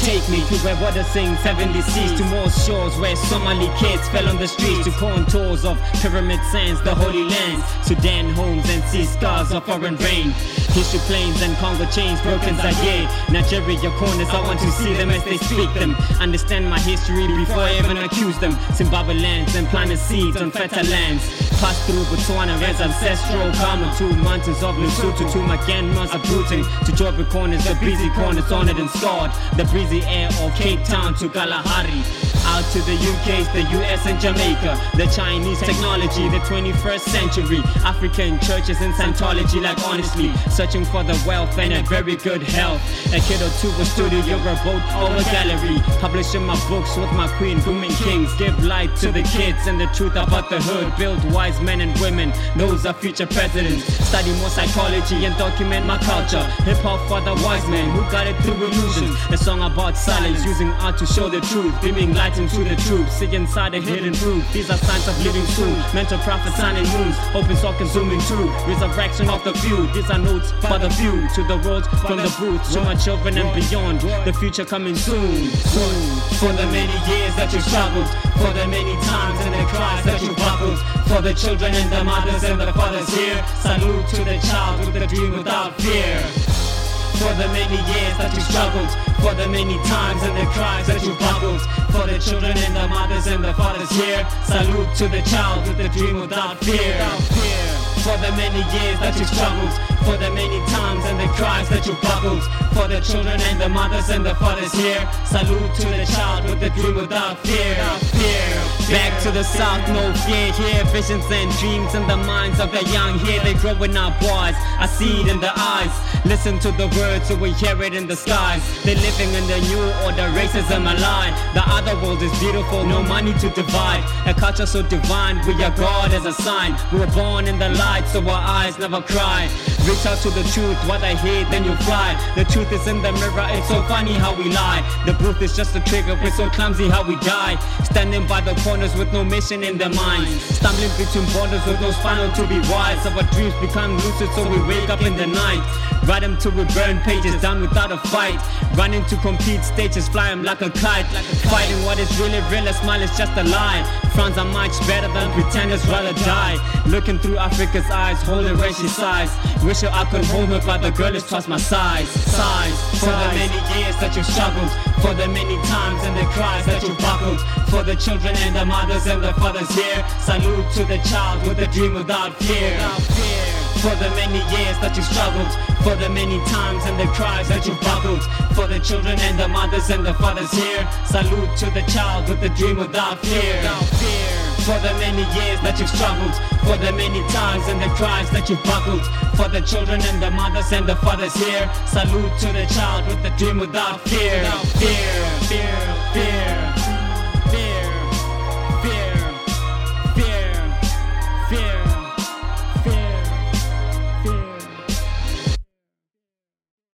Take me to where water sings heavenly seas, to more shores where Somali kids fell on the streets, to contours of pyramid sands, the holy lands, Sudan homes and see scars of foreign rain. History plains and Congo chains, broken Zaire, Nigeria corners. I want to see them as they speak them. Understand my history before I even accuse them. Zimbabwe lands and planted seeds on fertile lands. Pass through Botswana as ancestral karma. Two mountains of Lesotho to my grandma's uprooting. To Joburg corners, the breezy corners honored and scarred. The breezy air of Cape Town to Kalahari. Out to the UK, the US and Jamaica. The Chinese technology, the 21st century. African churches and Scientology, like honestly. Searching for the wealth and a very good health. A kid or two a studio, a boat or a gallery. Publishing my books with my queen, booming kings. Give light to the kids and the truth about the hood. Build wise men and women, those are future presidents. Study more psychology and document my culture. Hip hop for the wise men who got it through illusions A song about silence, using art to show the truth. Beaming light into the truth, see inside the hidden truth. These are signs of living soon. Mental prophets signing news. Open sock consuming true. Resurrection of the few. These are notes for the few. To the roads from the booth. To my children and beyond. The future coming soon. Soon. For the many years that you struggled. For the many times and the cries that you buckled. For the children and the mothers and the fathers here. Salute to the child with the dream without fear. For the many years that you struggled, for the many times and the cries that you buckled, for the children and the mothers and the fathers here. Salute to the child with the dream without fear. For the many years that you struggled, for the many times and the cries that you buckled, for the children and the mothers and the fathers here. Salute to the child with the dream without fear. Back to the south, no fear here. Visions and dreams in the minds of the young here. They grow in our boys. I see it in the eyes. Listen to the words so we hear it in the skies. They're living in the new order, racism a lie. The other world is beautiful, no money to divide. A culture so divine, we are God as a sign. We were born in the light, so our eyes never cry. Reach out to the truth, what I hear, then you fly. The truth is in the mirror, it's so funny how we lie. The truth is just a trigger, we're so clumsy how we die. Standing by the corners with no mission in their minds. Stumbling between borders with no spinal to be wise. Our dreams become lucid, so we wake up in the night. Write them till we burn pages down without a fight. Running to compete stages, fly them like a kite. Fighting what is really real, a smile is just a lie. Frowns are much better than pretenders, rather die. Looking through Africa's eyes, holding where she sighs. Wish I could hold her, but the girl is twice my size. Size. For the many years that you struggled, for the many times and the cries that you buckled, for the children and the mothers and the fathers here. Salute to the child with a dream without fear. For the many years that you struggled, for the many times and the cries that you buckled, for the children and the mothers and the fathers here. Salute to the child with a dream without fear. For the many years that you've struggled, for the many times and the cries that you buckled, for the children and the mothers and the fathers here. Salute to the child with the dream without fear. Fear, fear, fear.